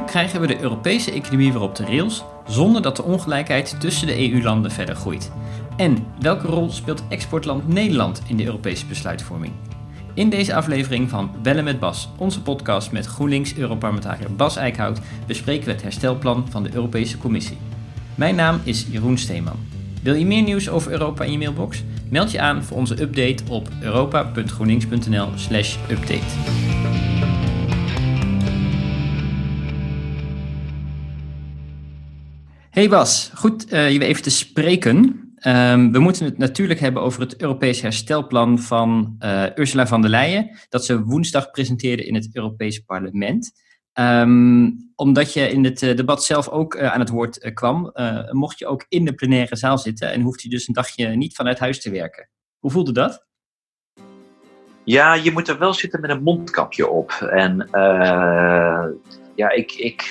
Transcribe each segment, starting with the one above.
Hoe krijgen we de Europese economie weer op de rails zonder dat de ongelijkheid tussen de EU-landen verder groeit? En welke rol speelt exportland Nederland in de Europese besluitvorming? In deze aflevering van Bellen met Bas, onze podcast met GroenLinks-Europarlementariër Bas Eickhout, bespreken we het herstelplan van de Europese Commissie. Mijn naam is Jeroen Steeman. Wil je meer nieuws over Europa in je mailbox? Meld je aan voor onze update op europa.groenlinks.nl/update. Hey Bas, goed uh, je even te spreken. Um, we moeten het natuurlijk hebben over het Europees herstelplan van uh, Ursula von der Leyen, dat ze woensdag presenteerde in het Europees Parlement. Um, omdat je in het uh, debat zelf ook aan het woord kwam, mocht je ook in de plenaire zaal zitten en hoeft je dus een dagje niet vanuit huis te werken. Hoe voelde dat? Ja, je moet er wel zitten met een mondkapje op. En ja, ik, ik,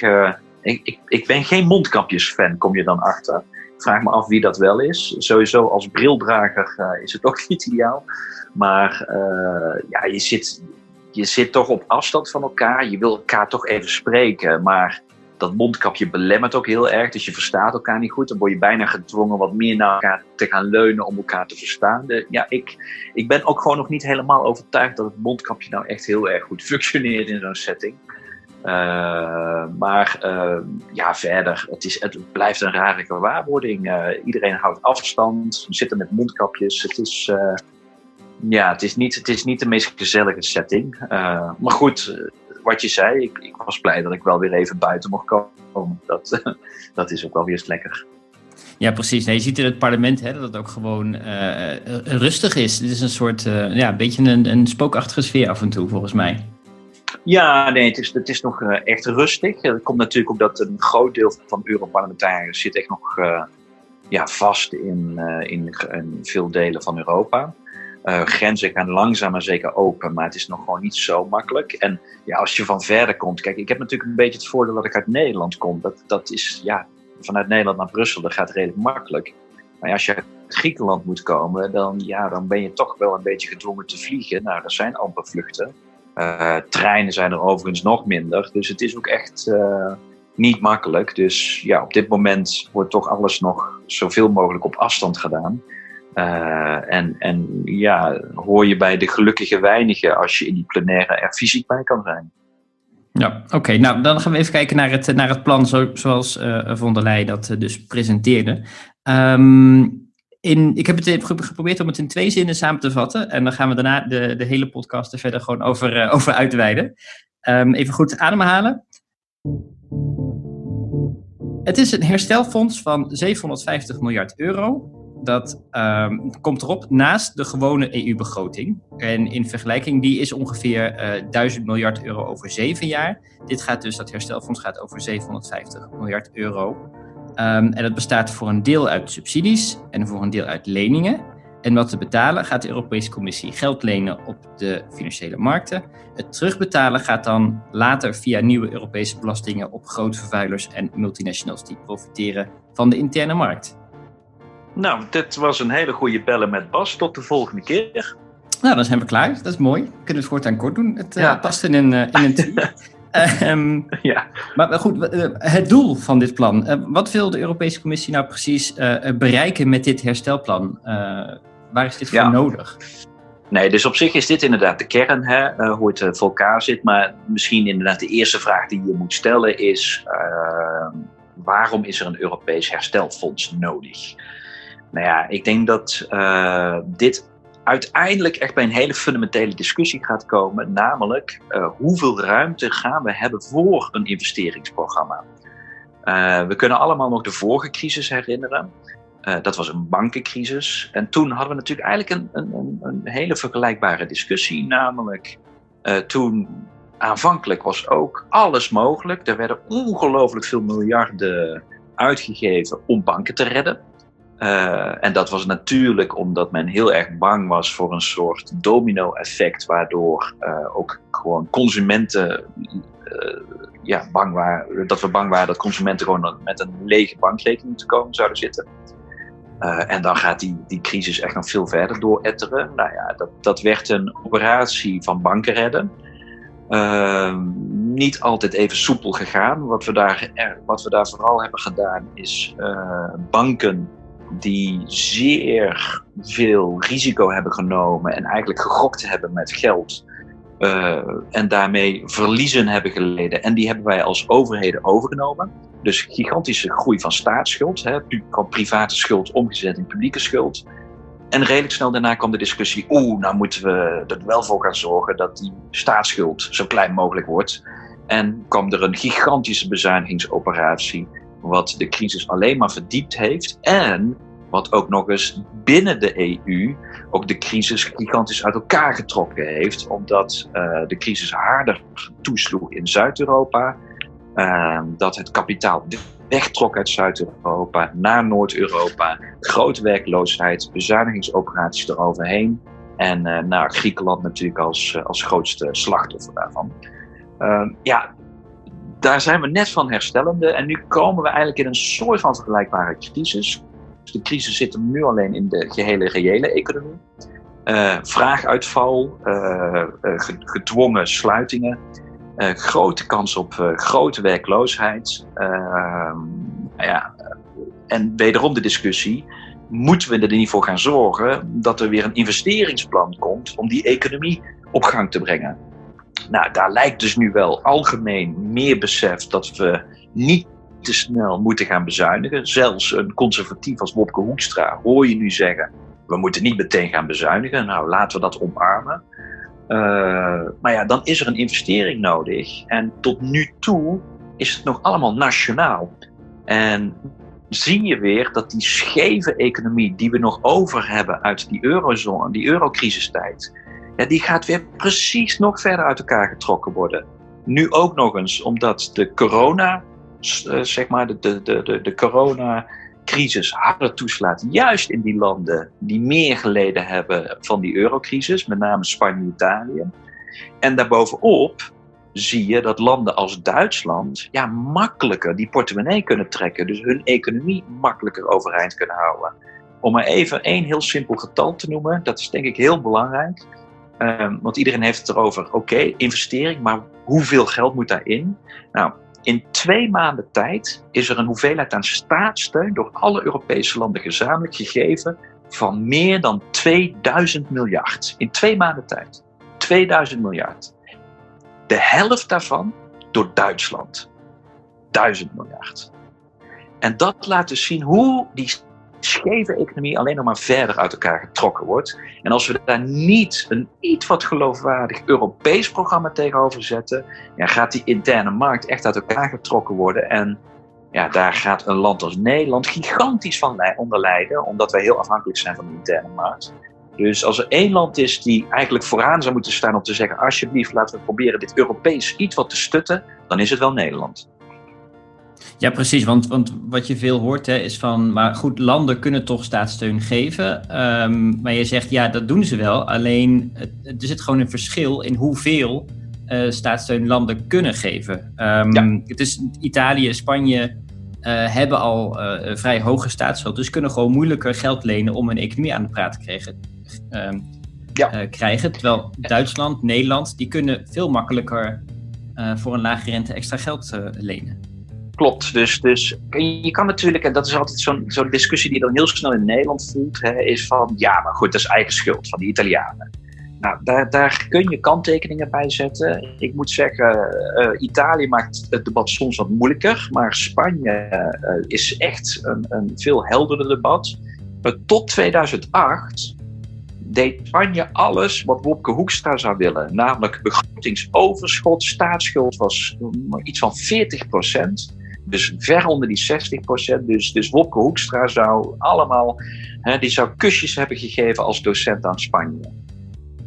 ik, ik, ik ben geen mondkapjesfan, kom je dan achter. Ik vraag me af wie dat wel is. Sowieso als brildrager is het ook niet ideaal. Maar ja, je zit, je zit toch op afstand van elkaar. Je wil elkaar toch even spreken. Maar dat mondkapje belemmert ook heel erg. Dus je verstaat elkaar niet goed. Dan word je bijna gedwongen wat meer naar elkaar te gaan leunen om elkaar te verstaan. Ja, ik, ik ben ook gewoon nog niet helemaal overtuigd dat het mondkapje nou echt heel erg goed functioneert in zo'n setting. Uh, maar uh, ja, verder, het, is, het blijft een rare gewaarwording. Uh, iedereen houdt afstand, we zitten met mondkapjes. Het is, ja, het is, niet, het is niet de meest gezellige setting. maar goed, wat je zei, ik, ik, was blij dat ik wel weer even buiten mocht komen. Dat, dat is ook wel weer eens lekker. Ja, precies. Je ziet in het parlement hè, dat het ook gewoon rustig is. Het is een soort, ja, een beetje een, een spookachtige sfeer af en toe, volgens mij. Ja, nee, het is, het is nog uh, echt rustig. Het komt natuurlijk ook dat een groot deel van Europarlementariërs zit echt nog uh, ja, vast in, uh, in, in, veel delen van Europa. grenzen gaan langzaam maar zeker open, maar het is nog gewoon niet zo makkelijk. En ja, als je van verder komt, kijk, ik heb natuurlijk een beetje het voordeel dat ik uit Nederland kom. Dat, dat is, ja, vanuit Nederland naar Brussel, dat gaat redelijk makkelijk. Maar als je uit Griekenland moet komen, dan, ja, dan ben je toch wel een beetje gedwongen te vliegen. Nou, er zijn amper vluchten. Uh, treinen zijn er overigens nog minder. Dus het is ook echt uh, niet makkelijk. Dus ja, op dit moment wordt toch alles nog zoveel mogelijk op afstand gedaan. Uh, en, en ja, hoor je bij de gelukkige weinigen als je in die plenaire er fysiek bij kan zijn. Ja, oké. Nou, dan gaan we even kijken naar het, naar het plan zo, zoals von der Leyen dat dus presenteerde. Um, ik heb het geprobeerd om het in twee zinnen samen te vatten. En dan gaan we daarna de, de hele podcast er verder gewoon over, uh, over uitweiden. Um, even goed ademhalen. Het is een herstelfonds van 750 miljard euro. Dat um, komt erop naast de gewone EU-begroting. En in vergelijking, die is ongeveer uh, eh, 1000 miljard euro over zeven jaar. Dit gaat dus, dat herstelfonds gaat over 750 miljard euro. Um, en dat bestaat voor een deel uit subsidies en voor een deel uit leningen. En wat te betalen gaat de Europese Commissie geld lenen op de financiële markten. Het terugbetalen gaat dan later via nieuwe Europese belastingen op grote vervuilers en multinationals die profiteren van de interne markt. Nou, dit was een hele goede bellen met Bas. Tot de volgende keer. Nou, dan zijn we klaar. Dat is mooi. We kunnen het voortaan kort doen. Het uh, ja. past in een, uh, in een team. Um, ja. Maar goed, eh, het doel van dit plan. Uh, wat wil de Europese Commissie nou precies uh, bereiken met dit herstelplan? waar is dit voor ja. nodig? Nee, dus op zich is dit inderdaad de kern, hè, hoe het voor elkaar zit. Maar misschien inderdaad de eerste vraag die je moet stellen is... waarom is er een Europees herstelfonds nodig? Nou ja, ik denk dat dit uiteindelijk echt bij een hele fundamentele discussie gaat komen, namelijk uh, hoeveel ruimte gaan we hebben voor een investeringsprogramma. Uh, we kunnen allemaal nog de vorige crisis herinneren. Uh, dat was een bankencrisis. En toen hadden we natuurlijk eigenlijk een, een, een hele vergelijkbare discussie, namelijk toen aanvankelijk was ook alles mogelijk. Er werden ongelooflijk veel miljarden uitgegeven om banken te redden. Uh, en dat was natuurlijk omdat men heel erg bang was voor een soort domino-effect, waardoor uh, ook gewoon consumenten, uh, ja, bang waren, dat we bang waren dat consumenten gewoon met een lege bankrekening te komen zouden zitten. en dan gaat die, die crisis echt nog veel verder dooretteren. Nou ja, dat, dat werd een operatie van banken redden. Ehm, niet altijd even soepel gegaan. Wat we daar, wat we daar vooral hebben gedaan is banken die zeer veel risico hebben genomen en eigenlijk gegokt hebben met geld. Uh, en daarmee verliezen hebben geleden. En die hebben wij als overheden overgenomen. Dus gigantische groei van staatsschuld, hè, van private schuld omgezet in publieke schuld. En redelijk snel daarna kwam de discussie: oeh, nou moeten we er wel voor gaan zorgen dat die staatsschuld zo klein mogelijk wordt. En kwam er een gigantische bezuinigingsoperatie, wat de crisis alleen maar verdiept heeft. En wat ook nog eens binnen de EU ook de crisis gigantisch uit elkaar getrokken heeft, omdat uh, de crisis harder toesloeg in Zuid-Europa. Uh, dat het kapitaal wegtrok uit Zuid-Europa naar Noord-Europa. Grote werkloosheid, bezuinigingsoperaties eroverheen. En uh, nou, Griekenland natuurlijk als, uh, als grootste slachtoffer daarvan. Uh, ja, daar zijn we net van herstellende. En nu komen we eigenlijk in een soort van vergelijkbare crisis. Dus de crisis zit nu alleen in de gehele reële economie. vraaguitval, gedwongen sluitingen. Grote kans op grote werkloosheid. Uh, ja, en wederom de discussie: moeten we er niet voor gaan zorgen dat er weer een investeringsplan komt om die economie op gang te brengen? Nou, daar lijkt dus nu wel algemeen meer besef dat we niet te snel moeten gaan bezuinigen. Zelfs een conservatief als Wopke Hoekstra hoor je nu zeggen: we moeten niet meteen gaan bezuinigen. Nou, laten we dat omarmen. Uh, maar ja, dan is er een investering nodig. En tot nu toe is het nog allemaal nationaal. En zie je weer dat die scheve economie die we nog over hebben uit die eurozone, die eurocrisistijd, die gaat weer precies nog verder uit elkaar getrokken worden. Nu ook nog eens omdat de corona, uh, zeg maar, de, de, de, de corona crisis harder toeslaat, juist in die landen die meer geleden hebben van die eurocrisis, met name Spanje en Italië. En daarbovenop zie je dat landen als Duitsland ja, makkelijker die portemonnee kunnen trekken, dus hun economie makkelijker overeind kunnen houden. Om maar even één heel simpel getal te noemen, dat is denk ik heel belangrijk. Um, want iedereen heeft het erover, oké, investering, maar hoeveel geld moet daarin? Nou, in twee maanden tijd is er een hoeveelheid aan staatssteun door alle Europese landen gezamenlijk gegeven van meer dan 2000 miljard. In twee maanden tijd. 2000 miljard. De helft daarvan door Duitsland. 1000 miljard. En dat laat dus zien hoe die scheve economie alleen nog maar verder uit elkaar getrokken wordt. En als we daar niet een iets wat geloofwaardig Europees programma tegenover zetten, ja, gaat die interne markt echt uit elkaar getrokken worden. En ja, daar gaat een land als Nederland gigantisch van onder lijden, omdat wij heel afhankelijk zijn van de interne markt. Dus als er één land is die eigenlijk vooraan zou moeten staan om te zeggen: alsjeblieft, laten we proberen dit Europees iets wat te stutten, dan is het wel Nederland. Ja, precies. Want, want wat je veel hoort hè, is van, maar goed, landen kunnen toch staatssteun geven. Um, maar je zegt, ja, dat doen ze wel. Alleen, er zit gewoon een verschil in hoeveel uh, staatssteun landen kunnen geven. Um, ja. Het is Italië, Spanje uh, hebben al uh, vrij hoge staatsschuld. Dus kunnen gewoon moeilijker geld lenen om een economie aan de praat te krijgen. Um, ja. krijgen. Terwijl Duitsland, Nederland, die kunnen veel makkelijker voor een lage rente extra geld lenen. Klopt. Dus, dus je kan natuurlijk, en dat is altijd zo'n zo'n discussie die dan heel snel in Nederland voelt, hè, is van ja, maar goed, dat is eigen schuld van de Italianen. Nou, daar, daar kun je kanttekeningen bij zetten. Ik moet zeggen, uh, Italië maakt het debat soms wat moeilijker, maar Spanje uh, is echt een, een veel helderder debat. Uh, tot 2008 deed Spanje alles wat Wopke Hoekstra zou willen. Namelijk begrotingsoverschot, staatsschuld was iets van 40 procent. Dus ver onder die 60%. Dus, dus Wopke Hoekstra zou allemaal, hè, die zou kusjes hebben gegeven als docent aan Spanje.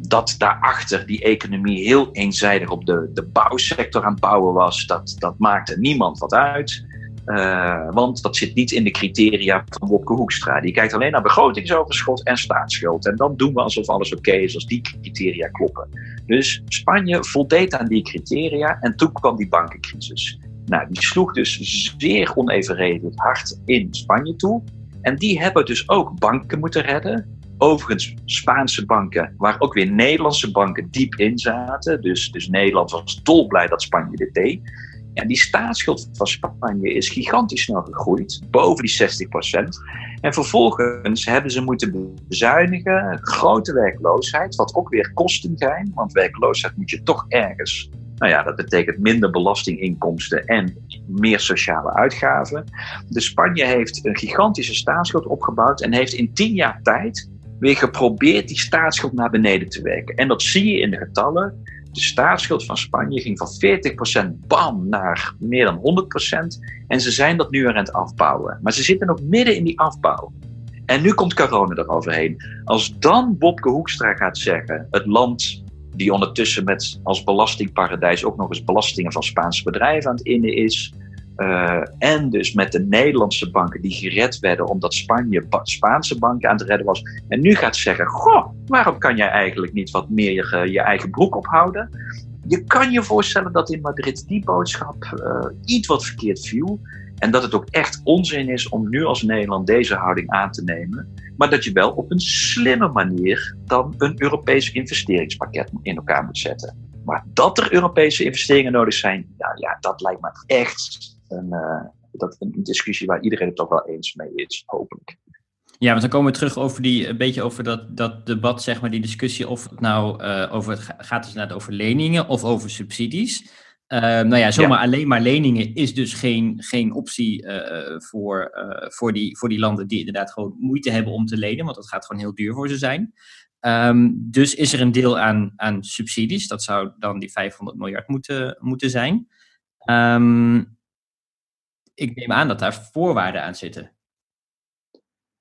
Dat daarachter die economie heel eenzijdig op de, de bouwsector aan het bouwen was, dat, dat maakte niemand wat uit. Uh, want dat zit niet in de criteria van Wopke Hoekstra. Die kijkt alleen naar begrotingsoverschot en staatsschuld. En dan doen we alsof alles oké is als die criteria kloppen. Dus Spanje voldeed aan die criteria en toen kwam die bankencrisis. Nou, die sloeg dus zeer onevenredig hard in Spanje toe. En die hebben dus ook banken moeten redden. Overigens, Spaanse banken, waar ook weer Nederlandse banken diep in zaten. Dus, dus Nederland was dolblij dat Spanje dit deed. Ja, die staatsschuld van Spanje is gigantisch snel gegroeid, boven die 60%. En vervolgens hebben ze moeten bezuinigen, grote werkloosheid, wat ook weer kosten zijn, want werkloosheid moet je toch ergens. Nou ja, dat betekent minder belastinginkomsten en meer sociale uitgaven. Dus Spanje heeft een gigantische staatsschuld opgebouwd en heeft in tien jaar tijd weer geprobeerd die staatsschuld naar beneden te werken. En dat zie je in de getallen. De staatsschuld van Spanje ging van 40% bam naar meer dan 100%. En ze zijn dat nu aan het afbouwen. Maar ze zitten nog midden in die afbouw. En nu komt corona eroverheen. Als dan Bobke Hoekstra gaat zeggen: het land die ondertussen met als belastingparadijs ook nog eens belastingen van Spaanse bedrijven aan het innen is. Uh, en dus met de Nederlandse banken die gered werden omdat Spanje Spaanse banken aan het redden was. En nu gaat zeggen: Goh, waarom kan jij eigenlijk niet wat meer je, je eigen broek ophouden? Je kan je voorstellen dat in Madrid die boodschap uh, iets wat verkeerd viel. En dat het ook echt onzin is om nu als Nederland deze houding aan te nemen. Maar dat je wel op een slimme manier dan een Europees investeringspakket in elkaar moet zetten. Maar dat er Europese investeringen nodig zijn, ja, dat lijkt me echt een, uh, dat, een discussie waar iedereen het toch wel eens mee is, hopelijk. Ja, want dan komen we terug over die, een beetje over dat, dat debat, zeg maar, die discussie of het nou uh, over het gaat dus net over leningen of over subsidies. Uh, nou ja, zomaar alleen maar leningen is dus geen, geen optie uh, voor, voor, die, voor die landen die inderdaad gewoon moeite hebben om te lenen, want dat gaat gewoon heel duur voor ze zijn. Um, dus is er een deel aan, aan subsidies, dat zou dan die 500 miljard moeten, moeten zijn. Um, ik neem aan dat daar voorwaarden aan zitten.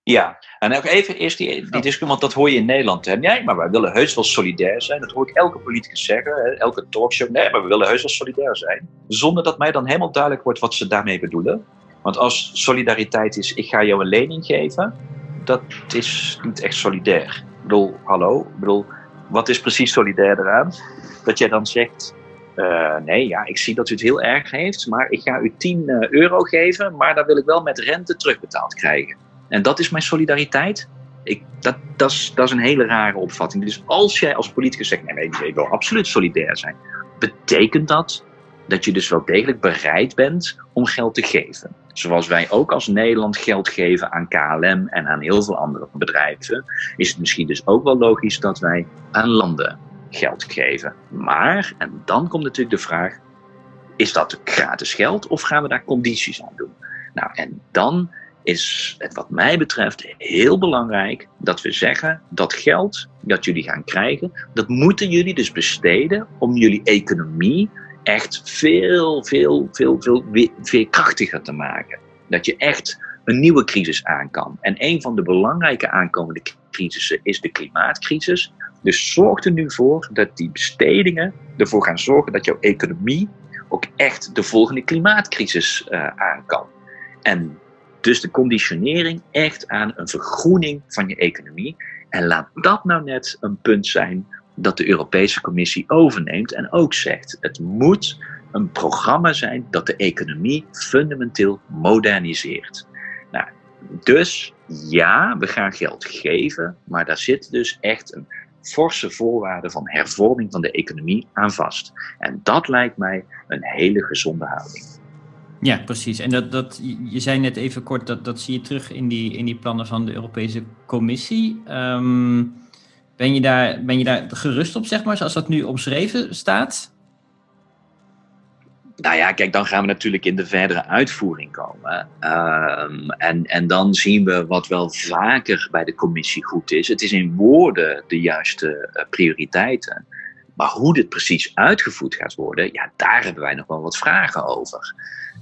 Ja, en ook even eerst die, die oh. discussie, want dat hoor je in Nederland. Hè? Nee, maar wij willen heus wel solidair zijn. Dat hoor ik elke politicus zeggen, hè? elke talkshow. Nee, maar we willen heus wel solidair zijn. Zonder dat mij dan helemaal duidelijk wordt wat ze daarmee bedoelen. Want als solidariteit is, ik ga jou een lening geven, dat is niet echt solidair. Ik bedoel, hallo, ik bedoel, wat is precies solidair eraan? Dat jij dan zegt, uh, nee, ja, ik zie dat u het heel erg heeft, maar ik ga u 10 uh, euro geven, maar dan wil ik wel met rente terugbetaald krijgen. En dat is mijn solidariteit. Ik, dat, dat, is, dat is een hele rare opvatting. Dus als jij als politicus zegt, nee, nee, ik wil absoluut solidair zijn, betekent dat dat je dus wel degelijk bereid bent om geld te geven. Zoals wij ook als Nederland geld geven aan KLM en aan heel veel andere bedrijven, is het misschien dus ook wel logisch dat wij aan landen geld geven. Maar, en dan komt natuurlijk de vraag, is dat gratis geld of gaan we daar condities aan doen? Nou, en dan is het wat mij betreft heel belangrijk dat we zeggen dat geld dat jullie gaan krijgen, dat moeten jullie dus besteden om jullie economie echt veel, veel, veel, veel veerkrachtiger te maken. Dat je echt een nieuwe crisis aan kan. En een van de belangrijke aankomende crisissen is de klimaatcrisis. Dus zorg er nu voor dat die bestedingen ervoor gaan zorgen dat jouw economie ook echt de volgende klimaatcrisis uh, aan kan. En dus de conditionering echt aan een vergroening van je economie. En laat dat nou net een punt zijn dat de Europese Commissie overneemt en ook zegt: het moet een programma zijn dat de economie fundamenteel moderniseert. Nou, dus ja, we gaan geld geven, maar daar zit dus echt een forse voorwaarden van hervorming van de economie aan vast. En dat lijkt mij een hele gezonde houding. Ja, precies. En dat, dat, je zei net even kort, dat, dat zie je terug in die, in die plannen van de Europese Commissie. Um, ben, je daar, ben je daar gerust op, zeg maar, zoals dat nu omschreven staat? Nou ja, kijk, dan gaan we natuurlijk in de verdere uitvoering komen. Um, en, en dan zien we wat wel vaker bij de commissie goed is. Het is in woorden de juiste uh, prioriteiten. Maar hoe dit precies uitgevoerd gaat worden, ja, daar hebben wij nog wel wat vragen over.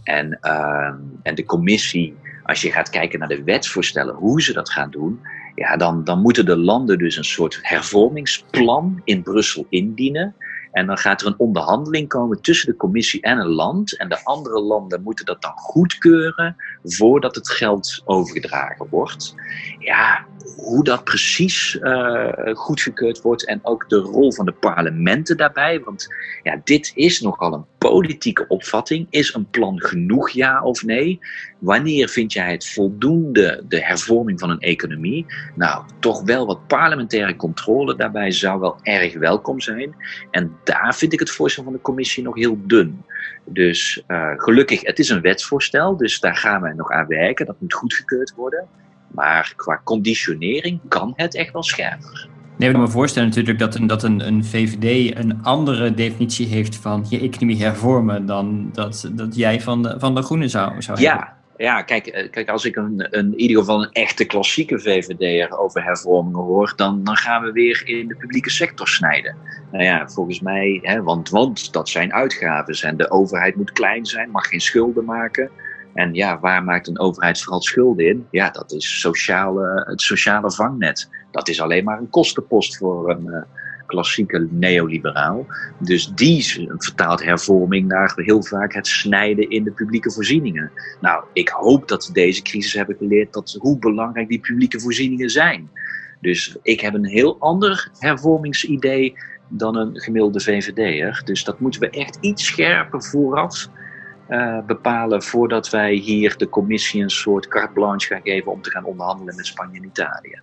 En, uh, en de commissie, als je gaat kijken naar de wetsvoorstellen, hoe ze dat gaan doen, ja, dan, dan moeten de landen dus een soort hervormingsplan in Brussel indienen. En dan gaat er een onderhandeling komen tussen de commissie en een land. En de andere landen moeten dat dan goedkeuren voordat het geld overgedragen wordt. Ja, hoe dat precies uh, goedgekeurd wordt en ook de rol van de parlementen daarbij. Want ja, dit is nogal een politieke opvatting. Is een plan genoeg, ja of nee? Wanneer vind jij het voldoende, de hervorming van een economie? Nou, toch wel wat parlementaire controle daarbij zou wel erg welkom zijn. En daar vind ik het voorstel van de commissie nog heel dun. Dus uh, gelukkig, het is een wetsvoorstel, dus daar gaan wij nog aan werken. Dat moet goedgekeurd worden. Maar qua conditionering kan het echt wel scherper. Nee, ik kan me voorstellen natuurlijk dat een, dat een, een VVD een andere definitie heeft van je economie hervormen dan dat, dat jij van de, van de Groenen zou, zou ja, hebben. Ja, kijk, eh, kijk als ik een, een, in ieder geval een echte klassieke VVD'er over hervormingen hoor, dan, dan gaan we weer in de publieke sector snijden. Nou ja, volgens mij, hè, want, want dat zijn uitgaven en de overheid moet klein zijn, mag geen schulden maken. En ja, waar maakt een overheid vooral schulden in? Ja, dat is sociale, het sociale vangnet. Dat is alleen maar een kostenpost voor een uh, klassieke neoliberaal. Dus die vertaalt hervorming naar heel vaak het snijden in de publieke voorzieningen. Nou, ik hoop dat we deze crisis hebben geleerd dat, hoe belangrijk die publieke voorzieningen zijn. Dus ik heb een heel ander hervormingsidee dan een gemiddelde VVD'er. Dus dat moeten we echt iets scherper vooraf uh, bepalen voordat wij hier de commissie een soort carte blanche gaan geven om te gaan onderhandelen met Spanje en Italië.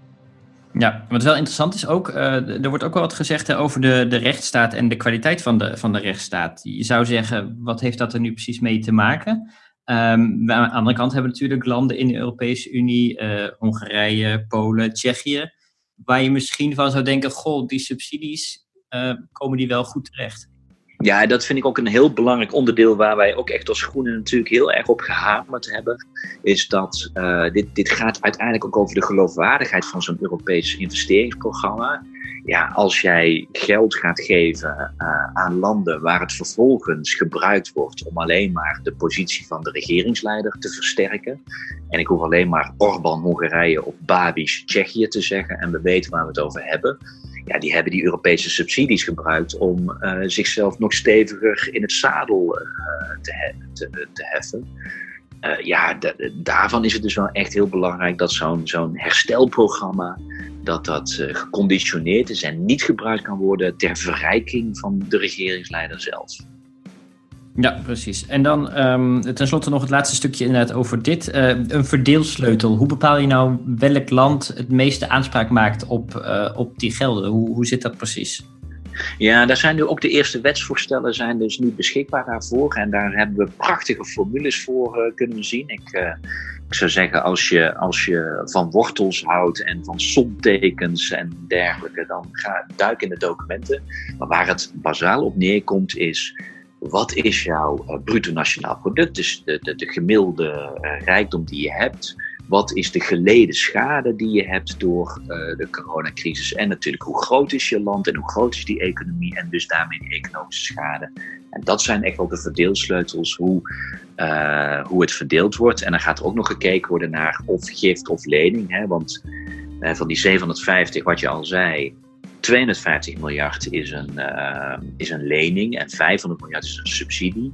Ja, wat wel interessant is ook, uh, er wordt ook wel wat gezegd over de, de rechtsstaat en de kwaliteit van de, van de rechtsstaat. Je zou zeggen, wat heeft dat er nu precies mee te maken? Um, aan de andere kant hebben we natuurlijk landen in de Europese Unie, uh, Hongarije, Polen, Tsjechië, waar je misschien van zou denken, goh, die subsidies, komen die wel goed terecht? Ja, dat vind ik ook een heel belangrijk onderdeel waar wij ook echt als Groenen natuurlijk heel erg op gehamerd hebben. Is dat uh, dit, dit gaat uiteindelijk ook over de geloofwaardigheid van zo'n Europees investeringsprogramma. Ja, als jij geld gaat geven uh, aan landen waar het vervolgens gebruikt wordt om alleen maar de positie van de regeringsleider te versterken. En ik hoef alleen maar Orbán Hongarije of Babiš Tsjechië te zeggen en we weten waar we het over hebben ja, die hebben die Europese subsidies gebruikt om uh, zichzelf nog steviger in het zadel uh, te, te, te, heffen. Uh, ja, daarvan is het dus wel echt heel belangrijk dat zo'n zo'n herstelprogramma dat dat geconditioneerd is en niet gebruikt kan worden ter verrijking van de regeringsleider zelf. Ja, precies. En dan um, tenslotte nog het laatste stukje inderdaad over dit. Uh, een verdeelsleutel. Hoe bepaal je nou welk land het meeste aanspraak maakt op, uh, op die gelden? Hoe, hoe zit dat precies? Ja, daar zijn nu ook de eerste wetsvoorstellen zijn dus nu beschikbaar daarvoor. En daar hebben we prachtige formules voor uh, kunnen zien. Ik, ik zou zeggen, als je, als je van wortels houdt en van somtekens en dergelijke, dan ga duik in de documenten. Maar waar het bazaal op neerkomt is wat is jouw uh, bruto nationaal product, dus de, de, de gemiddelde uh, rijkdom die je hebt. Wat is de geleden schade die je hebt door uh, de coronacrisis? En natuurlijk, hoe groot is je land en hoe groot is die economie en dus daarmee die economische schade? En dat zijn echt wel de verdeelsleutels hoe, hoe het verdeeld wordt. En dan gaat er ook nog gekeken worden naar of gift of lening. Hè? Want van die 750, wat je al zei, 250 miljard is een, uh, is een lening en 500 miljard is een subsidie.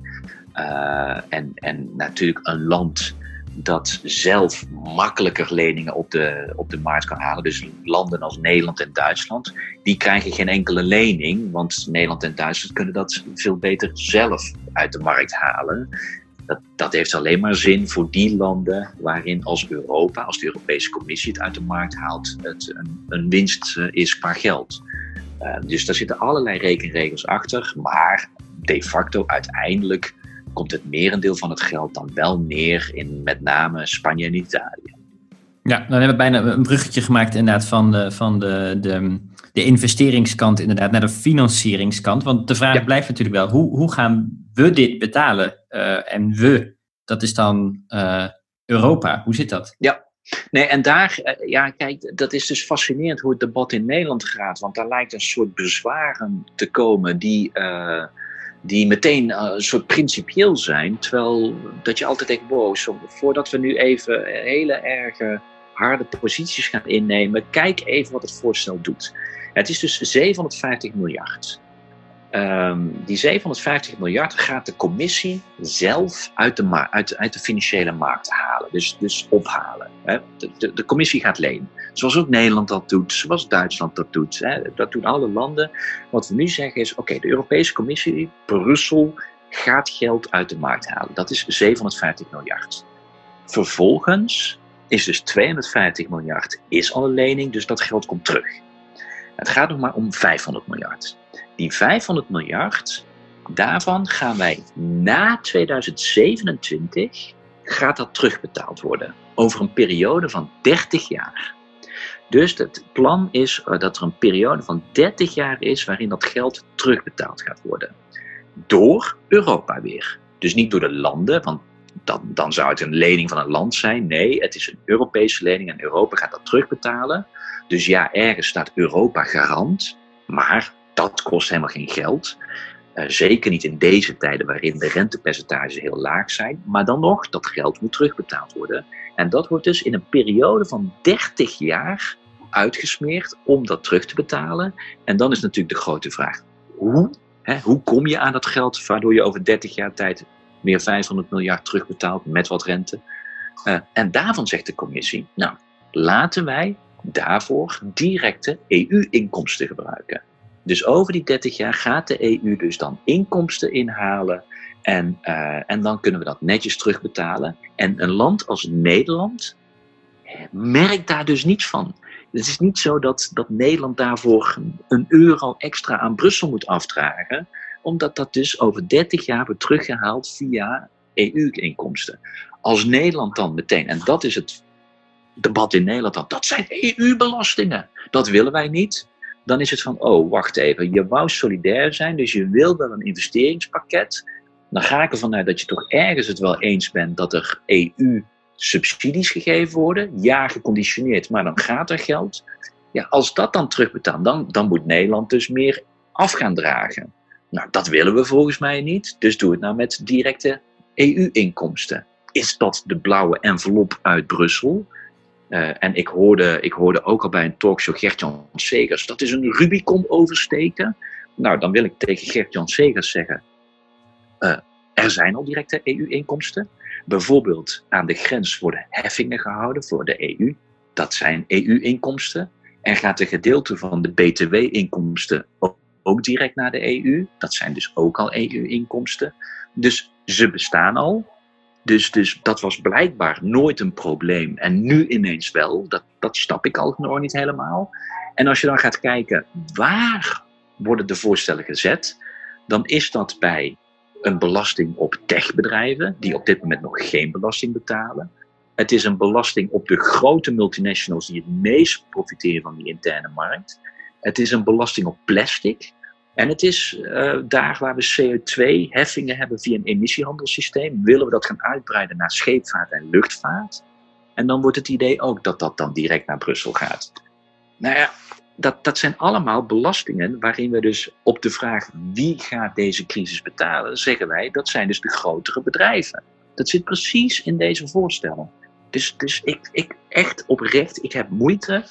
Uh, en, en natuurlijk een land dat zelf makkelijker leningen op de, op de markt kan halen. Dus landen als Nederland en Duitsland, die krijgen geen enkele lening, want Nederland en Duitsland kunnen dat veel beter zelf uit de markt halen. Dat, dat heeft alleen maar zin voor die landen waarin als Europa, als de Europese Commissie het uit de markt haalt, het een, een winst eh, is qua geld. Uh, dus daar zitten allerlei rekenregels achter, maar de facto uiteindelijk komt het merendeel van het geld dan wel neer in met name Spanje en Italië. Ja, dan hebben we bijna een bruggetje gemaakt inderdaad van de, van de, de, de investeringskant inderdaad naar de financieringskant. Want de vraag blijft natuurlijk wel, hoe, hoe gaan we dit betalen? Uh, en we, dat is dan uh, Europa. Hoe zit dat? Ja, Nee, en daar, uh, ja, kijk, dat is dus fascinerend hoe het debat in Nederland gaat. Want daar lijkt een soort bezwaren te komen die, die meteen een soort principieel zijn. Terwijl dat je altijd denkt, zo, voordat we nu even hele erge harde posities gaan innemen, kijk even wat het voorstel doet. Het is dus 750 miljard. Um, die 750 miljard gaat de commissie zelf uit de, uit, uit de financiële markt halen. Dus, dus ophalen. Hè. De, de, de, commissie gaat lenen. Zoals ook Nederland dat doet, zoals Duitsland dat doet. Hè. Dat doen alle landen. Wat we nu zeggen is, oké, de Europese Commissie, Brussel, gaat geld uit de markt halen. Dat is 750 miljard. Vervolgens is dus 250 miljard is al een lening, dus dat geld komt terug. Het gaat nog maar om 500 miljard. Die 500 miljard, daarvan gaan wij na 2027 gaat dat terugbetaald worden. Over een periode van 30 jaar. Dus het plan is eh, dat er een periode van 30 jaar is waarin dat geld terugbetaald gaat worden. Door Europa weer. Dus niet door de landen, want dan, dan zou het een lening van een land zijn. Nee, het is een Europese lening en Europa gaat dat terugbetalen. Dus ja, ergens staat Europa garant, maar dat kost helemaal geen geld. Uh, zeker niet in deze tijden waarin de rentepercentages heel laag zijn. Maar dan nog, dat geld moet terugbetaald worden. En dat wordt dus in een periode van 30 jaar uitgesmeerd om dat terug te betalen. En dan is natuurlijk de grote vraag: hoe? Hè, hoe kom je aan dat geld waardoor je over 30 jaar tijd meer 500 miljard terugbetaalt met wat rente? Uh, en daarvan zegt de commissie: Nou, laten wij daarvoor directe EU-inkomsten gebruiken. Dus over die 30 jaar gaat de EU dus dan inkomsten inhalen en, uh, en dan kunnen we dat netjes terugbetalen. En een land als Nederland merkt daar dus niets van. Het is niet zo dat, dat Nederland daarvoor een euro extra aan Brussel moet afdragen, omdat dat dus over 30 jaar wordt teruggehaald via EU-inkomsten. Als Nederland dan meteen, en dat is het debat in Nederland, dat zijn EU-belastingen, dat willen wij niet dan is het van, oh, wacht even, je wou solidair zijn, dus je wil wel een investeringspakket. Dan ga ik ervan uit dat je toch ergens het wel eens bent dat er EU-subsidies gegeven worden. Ja, geconditioneerd, maar dan gaat er geld. Ja, als dat dan terugbetaalt, dan, dan moet Nederland dus meer af gaan dragen. Nou, dat willen we volgens mij niet, dus doe het nou met directe EU-inkomsten. Is dat de blauwe envelop uit Brussel? Uh, en ik hoorde, ik hoorde ook al bij een talkshow Gert-Jan Segers, dat is een Rubicon oversteken. Nou, dan wil ik tegen Gert-Jan Segers zeggen, uh, er zijn al directe EU-inkomsten. Bijvoorbeeld aan de grens worden heffingen gehouden voor de EU. Dat zijn EU-inkomsten. En gaat een gedeelte van de BTW-inkomsten ook direct naar de EU. Dat zijn dus ook al EU-inkomsten. Dus ze bestaan al. Dus, dus dat was blijkbaar nooit een probleem. En nu ineens wel. Dat, dat snap ik al nog niet helemaal. En als je dan gaat kijken waar worden de voorstellen gezet, dan is dat bij een belasting op techbedrijven, die op dit moment nog geen belasting betalen. Het is een belasting op de grote multinationals die het meest profiteren van die interne markt. Het is een belasting op plastic. En het is uh, daar waar we CO2-heffingen hebben via een emissiehandelssysteem, willen we dat gaan uitbreiden naar scheepvaart en luchtvaart. En dan wordt het idee ook dat dat dan direct naar Brussel gaat. Nou ja, dat, dat zijn allemaal belastingen waarin we dus op de vraag wie gaat deze crisis betalen, zeggen wij dat zijn dus de grotere bedrijven. Dat zit precies in deze voorstellen. Dus, dus ik, ik echt oprecht, ik heb moeite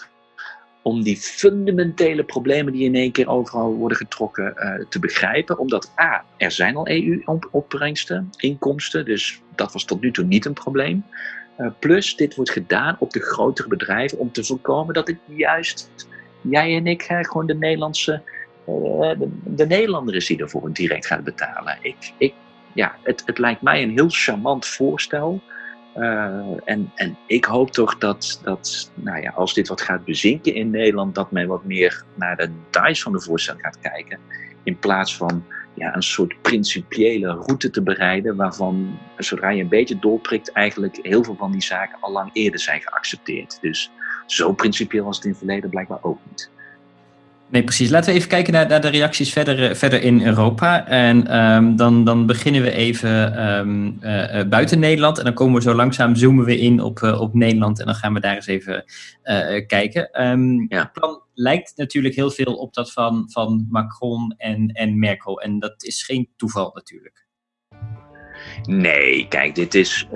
om die fundamentele problemen die in één keer overal worden getrokken uh, te begrijpen. Omdat A, er zijn al EU-opbrengsten, inkomsten, dus dat was tot nu toe niet een probleem. Uh, plus, dit wordt gedaan op de grotere bedrijven om te voorkomen dat het juist jij en ik uh, gewoon de Nederlandse, de, de, Nederlander is die ervoor direct gaat betalen. Ik, ik, ja, het, het lijkt mij een heel charmant voorstel. Uh, en, en ik hoop toch dat, dat nou ja, als dit wat gaat bezinken in Nederland, dat men wat meer naar de details van de voorstel gaat kijken. In plaats van ja, een soort principiële route te bereiden, waarvan zodra je een beetje doorprikt, eigenlijk heel veel van die zaken al lang eerder zijn geaccepteerd. Dus zo principieel was het in het verleden blijkbaar ook niet. Nee, precies. Laten we even kijken naar, naar de reacties verder, eh, verder in Europa. En um, dan, dan beginnen we even um, uh, buiten Nederland. En dan komen we zo langzaam, zoomen we in op, uh, op Nederland. En dan gaan we daar eens even kijken. Um, ja. Het plan lijkt natuurlijk heel veel op dat van, van Macron en, en Merkel. En dat is geen toeval natuurlijk. Nee, kijk, dit is,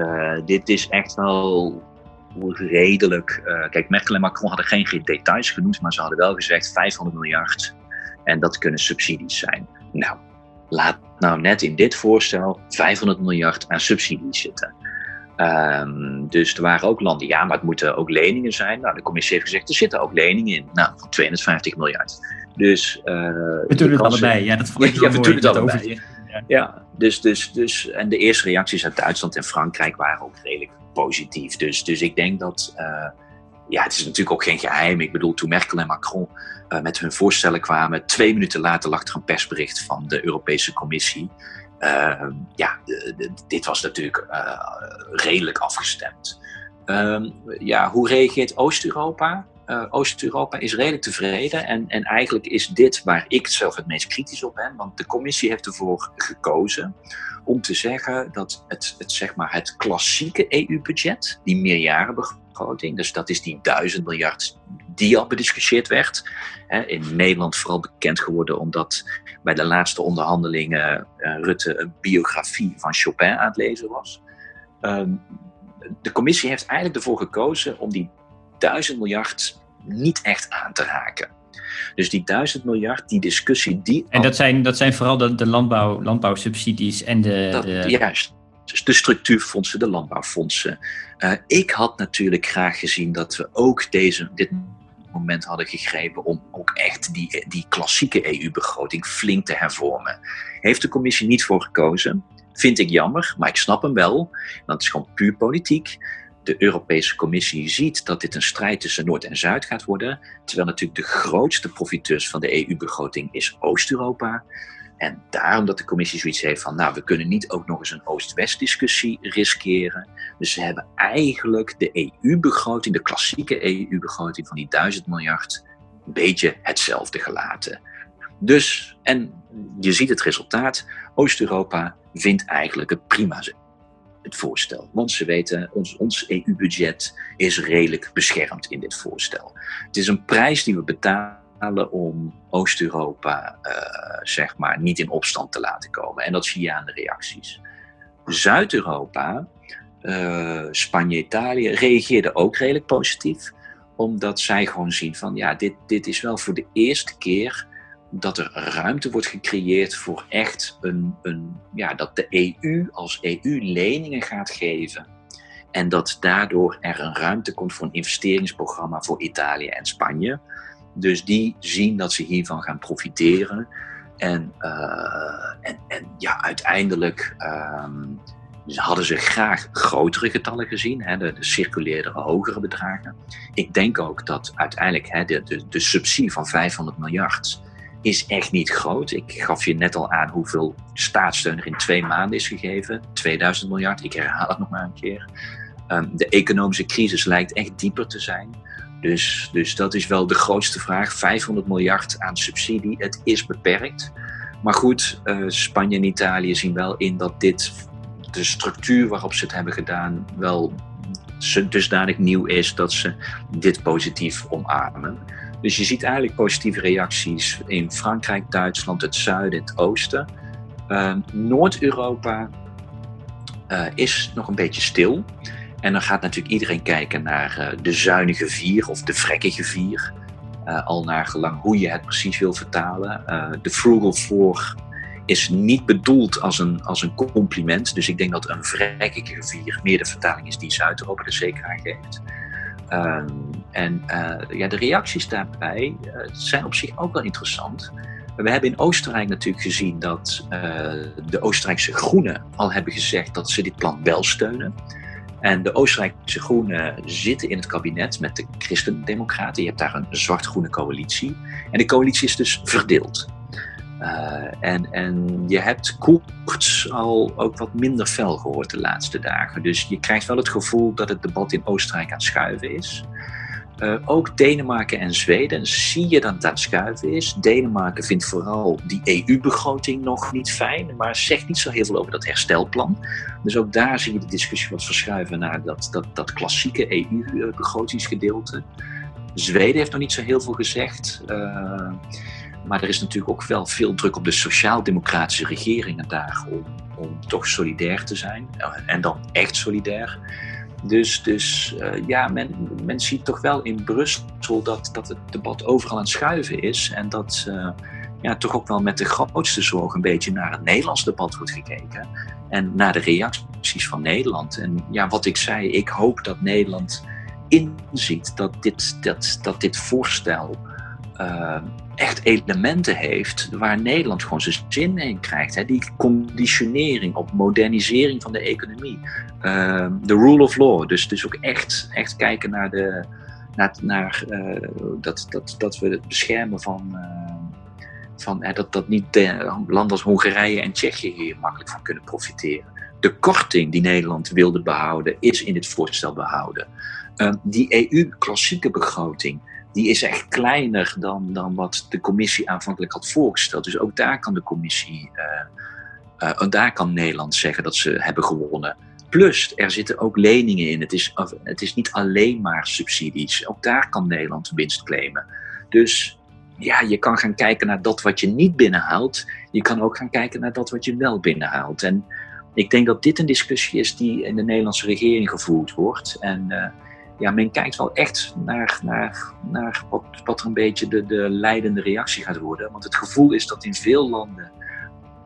dit is echt wel redelijk. Uh, kijk, Merkel en Macron hadden geen details genoemd, maar ze hadden wel gezegd 500 miljard. En dat kunnen subsidies zijn. Nou, laat nou net in dit voorstel 500 miljard aan subsidies zitten. Um, dus er waren ook landen, ja, maar het moeten ook leningen zijn. Nou, de commissie heeft gezegd, er zitten ook leningen in. Nou, van 250 miljard. Dus, uh, we doen het allebei, ja, dat vond ik ja, we doen het allebei. Ja, dus, dus, dus, en de eerste reacties uit Duitsland en Frankrijk waren ook redelijk positief. Dus, dus ik denk dat, uh, ja, het is natuurlijk ook geen geheim. Ik bedoel, toen Merkel en Macron uh, met hun voorstellen kwamen, twee minuten later lag er een persbericht van de Europese Commissie. Uh, ja, dit was natuurlijk redelijk afgestemd. Ehm, ja, hoe reageert Oost-Europa? Uh, Oost-Europa is redelijk tevreden. En, en eigenlijk is dit waar ik zelf het meest kritisch op ben. Want de commissie heeft ervoor gekozen om te zeggen dat het, het, zeg maar het klassieke EU-budget, die meerjarenbegroting, dus dat is die duizend miljard die al bediscussieerd werd. In Nederland vooral bekend geworden omdat bij de laatste onderhandelingen uh, Rutte een biografie van Chopin aan het lezen was. Ehm, de commissie heeft eigenlijk ervoor gekozen om die 1000 miljard niet echt aan te raken. Dus die 1000 miljard, die discussie die. En dat zijn, dat zijn vooral de, de landbouw, landbouwsubsidies en de, dat, de. Juist. Dus de structuurfondsen, de landbouwfondsen. Uh, ik had natuurlijk graag gezien dat we ook deze, dit moment hadden gegrepen om ook echt die, die klassieke EU-begroting flink te hervormen. Heeft de commissie niet voor gekozen. Vind ik jammer, maar ik snap hem wel. Dat is gewoon puur politiek de Europese Commissie ziet dat dit een strijd tussen Noord en Zuid gaat worden, terwijl natuurlijk de grootste profiteurs van de EU-begroting is Oost-Europa. En daarom dat de commissie zoiets heeft van, nou, we kunnen niet ook nog eens een Oost-West discussie riskeren. Dus ze hebben eigenlijk de EU-begroting, de klassieke EU-begroting van die 1000 miljard, een beetje hetzelfde gelaten. Dus, en je ziet het resultaat, Oost-Europa vindt eigenlijk het prima het voorstel. Want ze weten, ons, ons EU-budget is redelijk beschermd in dit voorstel. Het is een prijs die we betalen om Oost-Europa uh, zeg maar niet in opstand te laten komen. En dat zie je aan de reacties. Zuid-Europa, uh, Spanje, Italië, reageerden ook redelijk positief. Omdat zij gewoon zien van ja, dit, dit is wel voor de eerste keer dat er ruimte wordt gecreëerd voor echt een, een ja, dat de EU als EU leningen gaat geven. En dat daardoor er een ruimte komt voor een investeringsprogramma voor Italië en Spanje. Dus die zien dat ze hiervan gaan profiteren. En, uh, en, ja, uiteindelijk um, hadden ze graag grotere getallen gezien, hè, de, de hogere bedragen. Ik denk ook dat uiteindelijk hè, de, de, de subsidie van 500 miljard is echt niet groot. Ik gaf je net al aan hoeveel staatssteun er in twee maanden is gegeven. 2000 miljard, ik herhaal het nog maar een keer. Um, de economische crisis lijkt echt dieper te zijn. Dus, dus dat is wel de grootste vraag. 500 miljard aan subsidie, het is beperkt. Maar goed, uh, Spanje en Italië zien wel in dat dit, de structuur waarop ze het hebben gedaan, wel dusdanig nieuw is dat ze dit positief omarmen. Dus je ziet eigenlijk positieve reacties in Frankrijk, Duitsland, het zuiden, het oosten. Uh, Noord-Europa uh, is nog een beetje stil. En dan gaat natuurlijk iedereen kijken naar uh, de zuinige vier of de vrekkige vier. Uh, al naar gelang hoe je het precies wil vertalen. de frugal four is niet bedoeld als een, als een compliment. Dus ik denk dat een vrekkige vier meer de vertaling is die Zuid-Europa er zeker aan geeft. Um, en uh, ja, de reacties daarbij uh, zijn op zich ook wel interessant. We hebben in Oostenrijk natuurlijk gezien dat uh, de Oostenrijkse Groenen al hebben gezegd dat ze dit plan wel steunen. En de Oostenrijkse Groenen zitten in het kabinet met de Christen-Democraten. Je hebt daar een zwart-groene coalitie. En de coalitie is dus verdeeld. En, en je hebt Koerts al ook wat minder fel gehoord de laatste dagen. Dus je krijgt wel het gevoel dat het debat in Oostenrijk aan het schuiven is. Uh, ook Denemarken en Zweden zie je dat het schuiven is. Denemarken vindt vooral die EU-begroting nog niet fijn, maar zegt niet zo heel veel over dat herstelplan. Dus ook daar zie je de discussie wat verschuiven naar dat, dat, dat klassieke EU-begrotingsgedeelte. Zweden heeft nog niet zo heel veel gezegd. Uh, maar er is natuurlijk ook wel veel druk op de sociaal-democratische regeringen daar om, om toch solidair te zijn. En dan echt solidair. Dus, dus uh, ja, men, men ziet toch wel in Brussel dat, dat het debat overal aan het schuiven is. En dat, uh, ja, toch ook wel met de grootste zorg een beetje naar het Nederlands debat wordt gekeken. En naar de reacties van Nederland. En ja, wat ik zei, ik hoop dat Nederland inziet dat dit, dat, dat dit voorstel uh, echt elementen heeft waar Nederland gewoon zijn zin in krijgt. Hè? Die conditionering op modernisering van de economie. Uh, de rule of law. Dus, dus ook echt, echt kijken naar, de, naar, naar uh, dat, dat, dat we het beschermen van. Uh, van dat, dat niet landen als Hongarije en Tsjechië hier makkelijk van kunnen profiteren. De korting die Nederland wilde behouden, is in dit voorstel behouden. Uh, die EU-klassieke begroting, die is echt kleiner dan, dan wat de commissie aanvankelijk had voorgesteld. Dus ook daar kan de commissie, uh, daar kan Nederland zeggen dat ze hebben gewonnen. Plus, er zitten ook leningen in. Het is, het is niet alleen maar subsidies. Ook daar kan Nederland winst claimen. Dus ja, je kan gaan kijken naar dat wat je niet binnenhaalt. Je kan ook gaan kijken naar dat wat je wel binnenhaalt. En ik denk dat dit een discussie is die in de Nederlandse regering gevoerd wordt. En uh, ja, men kijkt wel echt naar, naar, naar wat, wat er een beetje de, de leidende reactie gaat worden. Want het gevoel is dat in veel landen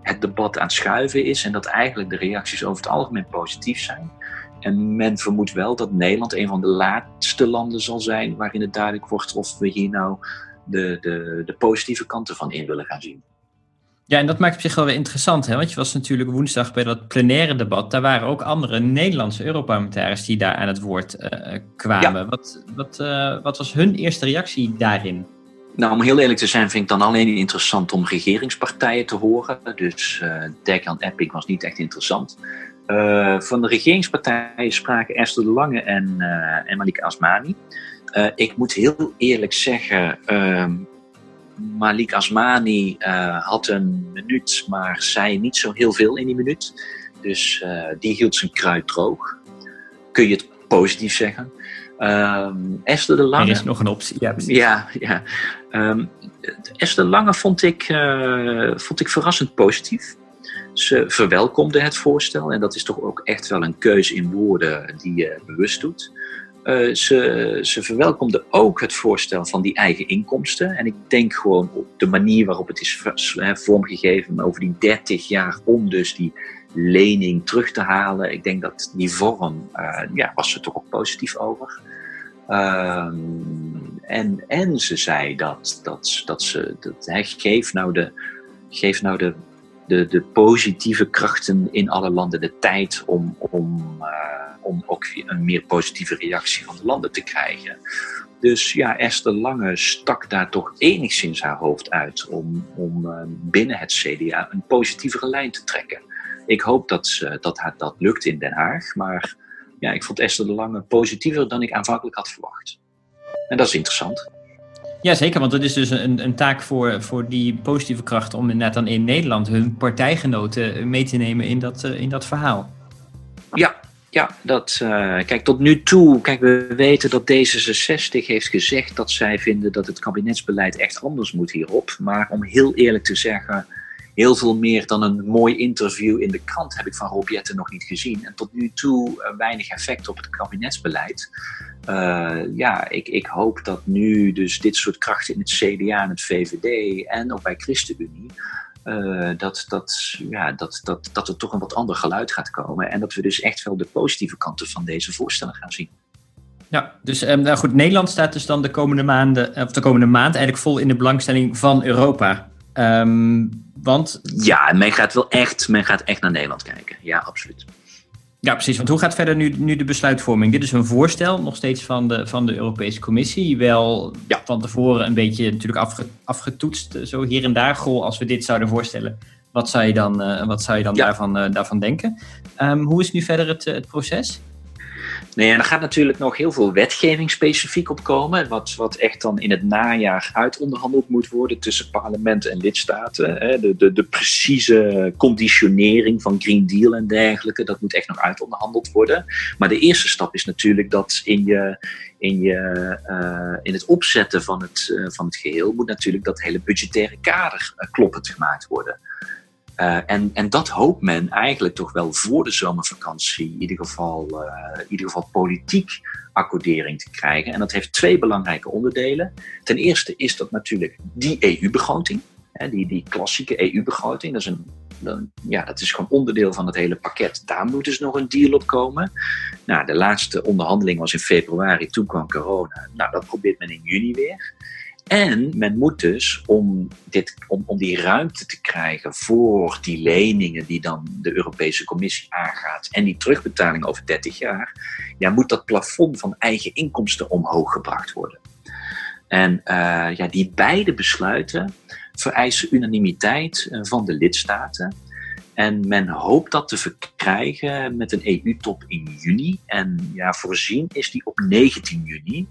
het debat aan het schuiven is en dat eigenlijk de reacties over het algemeen positief zijn. En men vermoedt wel dat Nederland een van de laatste landen zal zijn waarin het duidelijk wordt of we hier nou de, de, de positieve kanten van in willen gaan zien. Ja, en dat maakt op zich wel weer interessant, hè? want je was natuurlijk woensdag bij dat plenaire debat. Daar waren ook andere Nederlandse Europarlementariërs die daar aan het woord uh, kwamen. Wat, wat, uh, wat was hun eerste reactie daarin? Nou, om heel eerlijk te zijn, vind ik dan alleen interessant om regeringspartijen te horen. Dus uh, Dekan Epic was niet echt interessant. Uh, van de regeringspartijen spraken Esther de Lange en, uh, en Asmani. ik moet heel eerlijk zeggen, ehm, Malik Asmani uh, had een minuut, maar zei niet zo heel veel in die minuut. Dus uh, die hield zijn kruid droog. Kun je het positief zeggen. Um, Esther de Lange. Er is nog een optie. Ja, ja. ja. Um, Esther de Lange vond ik, uh, vond ik verrassend positief. Ze verwelkomde het voorstel en dat is toch ook echt wel een keuze in woorden die je bewust doet. Uh, ze, ze verwelkomde ook het voorstel van die eigen inkomsten. En ik denk gewoon op de manier waarop het is vormgegeven, over die 30 jaar om dus die lening terug te halen. Ik denk dat die vorm, uh, ja, was ze toch ook positief over. Uh, en, en ze zei dat, dat, dat ze, dat, hij geeft nou de, geef nou de, de, de positieve krachten in alle landen de tijd om, om uh, om ook een meer positieve reactie van de landen te krijgen. Dus ja, Esther Lange stak daar toch enigszins haar hoofd uit om, om uh, binnen het CDA een positievere lijn te trekken. Ik hoop dat, ze, dat dat lukt in Den Haag, maar ja, ik vond Esther de Lange positiever dan ik aanvankelijk had verwacht. En dat is interessant. Ja, zeker, want het is dus een, een taak voor, voor die positieve kracht om net dan in Nederland hun partijgenoten mee te nemen in dat, uh, in dat verhaal. Ja, dat, uh, kijk, tot nu toe, kijk, we weten dat D66 heeft gezegd dat zij vinden dat het kabinetsbeleid echt anders moet hierop. Maar om heel eerlijk te zeggen, heel veel meer dan een mooi interview in de krant heb ik van Rob Jetten nog niet gezien. En tot nu toe uh, weinig effect op het kabinetsbeleid. Uh, ja, ik, ik hoop dat nu dus dit soort krachten in het CDA en het VVD en ook bij ChristenUnie uh, dat, dat, ja, dat, dat, dat er toch een wat ander geluid gaat komen. En dat we dus echt wel de positieve kanten van deze voorstellen gaan zien. Ja, dus um, nou goed, Nederland staat dus dan de komende maanden, of de komende maand eigenlijk vol in de belangstelling van Europa. Um, want... Ja, men gaat wel echt, men gaat echt naar Nederland kijken. Ja, absoluut. Ja, precies. Want hoe gaat verder nu, nu de besluitvorming? Dit is een voorstel, nog steeds van de, van de Europese Commissie. Wel ja. van tevoren een beetje natuurlijk afge, afgetoetst, zo hier en daar. Goh, als we dit zouden voorstellen, wat zou je dan, uh, wat zou je dan ja. daarvan, uh, daarvan denken? Um, hoe is nu verder het, het proces? Nee, en er gaat natuurlijk nog heel veel wetgeving specifiek op komen. Wat, wat echt dan in het najaar uitonderhandeld moet worden tussen parlement en lidstaten. De, de, de precieze conditionering van Green Deal en dergelijke, dat moet echt nog uitonderhandeld worden. Maar de eerste stap is natuurlijk dat in, je, in, je, uh, in het opzetten van het, uh, van het geheel moet natuurlijk dat hele budgettaire kader uh, kloppend gemaakt worden. Uh, en, en dat hoopt men eigenlijk toch wel voor de zomervakantie in ieder geval, uh, in ieder geval politiek accordering te krijgen. En dat heeft twee belangrijke onderdelen. Ten eerste is dat natuurlijk die EU-begroting. die, die klassieke EU-begroting, dat is ja, dat is gewoon onderdeel van het hele pakket. Daar moet dus nog een deal op komen. Nou, de laatste onderhandeling was in februari, toen kwam corona. Nou, dat probeert men in juni weer. En men moet dus, om, dit, om, om die ruimte te krijgen voor die leningen die dan de Europese Commissie aangaat en die terugbetaling over 30 jaar, ja, moet dat plafond van eigen inkomsten omhoog gebracht worden. En uh, ja, die beide besluiten vereisen unanimiteit eh, van de lidstaten. En men hoopt dat te verkrijgen met een EU-top in juni. En ja, voorzien is die op 19 juni.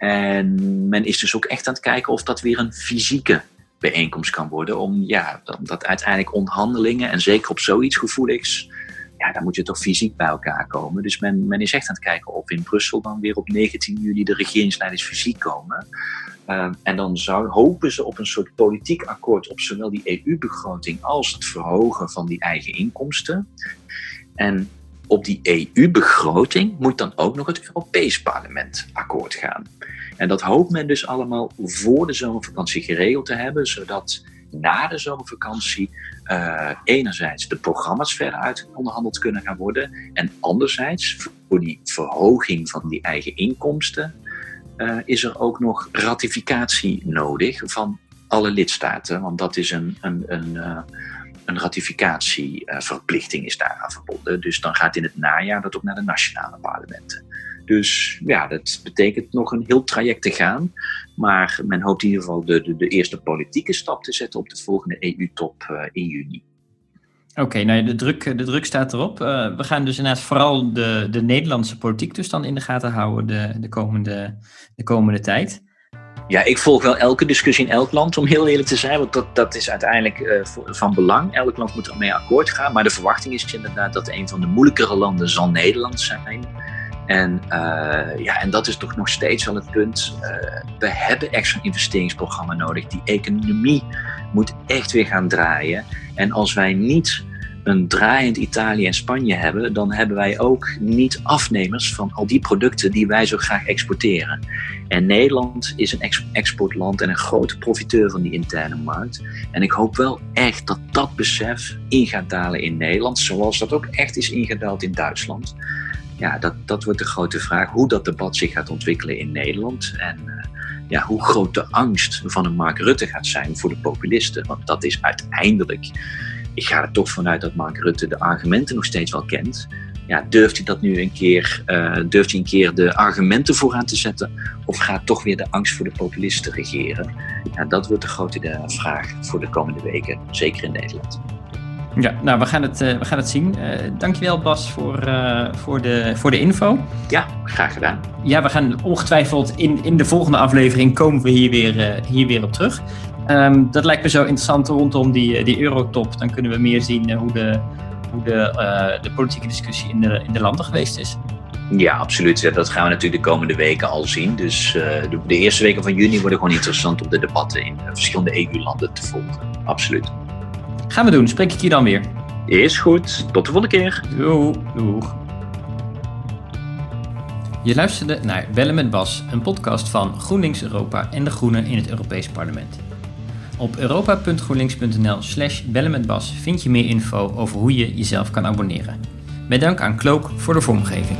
En men is dus ook echt aan het kijken of dat weer een fysieke bijeenkomst kan worden. Om, ja, dat uiteindelijk onderhandelingen, en zeker op zoiets gevoeligs, ja, dan moet je toch fysiek bij elkaar komen. Dus men, men is echt aan het kijken of in Brussel dan weer op 19 juli de regeringsleiders fysiek komen. Uh, en dan zou, hopen ze op een soort politiek akkoord op zowel die EU-begroting als het verhogen van die eigen inkomsten. En op die EU-begroting moet dan ook nog het Europees Parlement akkoord gaan. En dat hoopt men dus allemaal voor de zomervakantie geregeld te hebben, zodat na de zomervakantie uh, enerzijds de programma's verder uit onderhandeld kunnen gaan worden en anderzijds voor die verhoging van die eigen inkomsten uh, is er ook nog ratificatie nodig van alle lidstaten, want dat is een, een, een, uh, een ratificatieverplichting is daaraan verbonden. Dus dan gaat in het najaar dat ook naar de nationale parlementen. Dus ja, dat betekent nog een heel traject te gaan. Maar men hoopt in ieder geval de, de, de eerste politieke stap te zetten op de volgende EU-top uh, in juni. Oké, nou de druk, de druk staat erop. Uh, we gaan dus inderdaad vooral de, de Nederlandse politiek toestand in de gaten houden de, de, komende, de komende tijd. Ja, ik volg wel elke discussie in elk land, om heel eerlijk te zijn. Want dat, dat is uiteindelijk uh, van belang. Elk land moet ermee akkoord gaan. Maar de verwachting is inderdaad dat een van de moeilijkere landen zal Nederland zijn. En, uh, ja, en dat is toch nog steeds wel het punt. Uh, we hebben echt zo'n investeringsprogramma nodig. Die economie moet echt weer gaan draaien. En als wij niet een draaiend Italië en Spanje hebben, dan hebben wij ook niet afnemers van al die producten die wij zo graag exporteren. En Nederland is een exportland en een grote profiteur van die interne markt. En ik hoop wel echt dat dat besef in gaat dalen in Nederland, zoals dat ook echt is ingedaald in Duitsland ja, dat, dat wordt de grote vraag hoe dat debat zich gaat ontwikkelen in Nederland. En uh, ja, hoe groot de angst van een Mark Rutte gaat zijn voor de populisten. Want dat is uiteindelijk, ik ga er toch vanuit dat Mark Rutte de argumenten nog steeds wel kent. Ja, durft hij dat nu een keer, uh, durft hij een keer de argumenten vooraan te zetten? Of gaat toch weer de angst voor de populisten regeren? Ja, dat wordt de grote vraag voor de komende weken, zeker in Nederland. Ja, nou, we gaan het, uh, we gaan het zien. Uh, dankjewel Bas voor, uh, voor, de, voor de info. Ja, graag gedaan. Ja, we gaan ongetwijfeld in, in de volgende aflevering komen we hier weer, hier weer op terug. Um, dat lijkt me zo interessant rondom die, die eurotop. Dan kunnen we meer zien hoe de, hoe de, de politieke discussie in de, in de landen geweest is. Ja, absoluut. Dat gaan we natuurlijk de komende weken al zien. Dus de, de eerste weken van juni worden gewoon interessant om de debatten in verschillende EU-landen te volgen. Absoluut. Gaan we doen. Spreek ik je dan weer. Is goed. Tot de volgende keer. Doeg. Je luisterde naar Bellen met Bas, een podcast van GroenLinks Europa en de Groenen in het Europees Parlement. Op europa.groenlinks.nl slash bellen met Bas vind je meer info over hoe je jezelf kan abonneren. Met dank aan Cloak voor de vormgeving.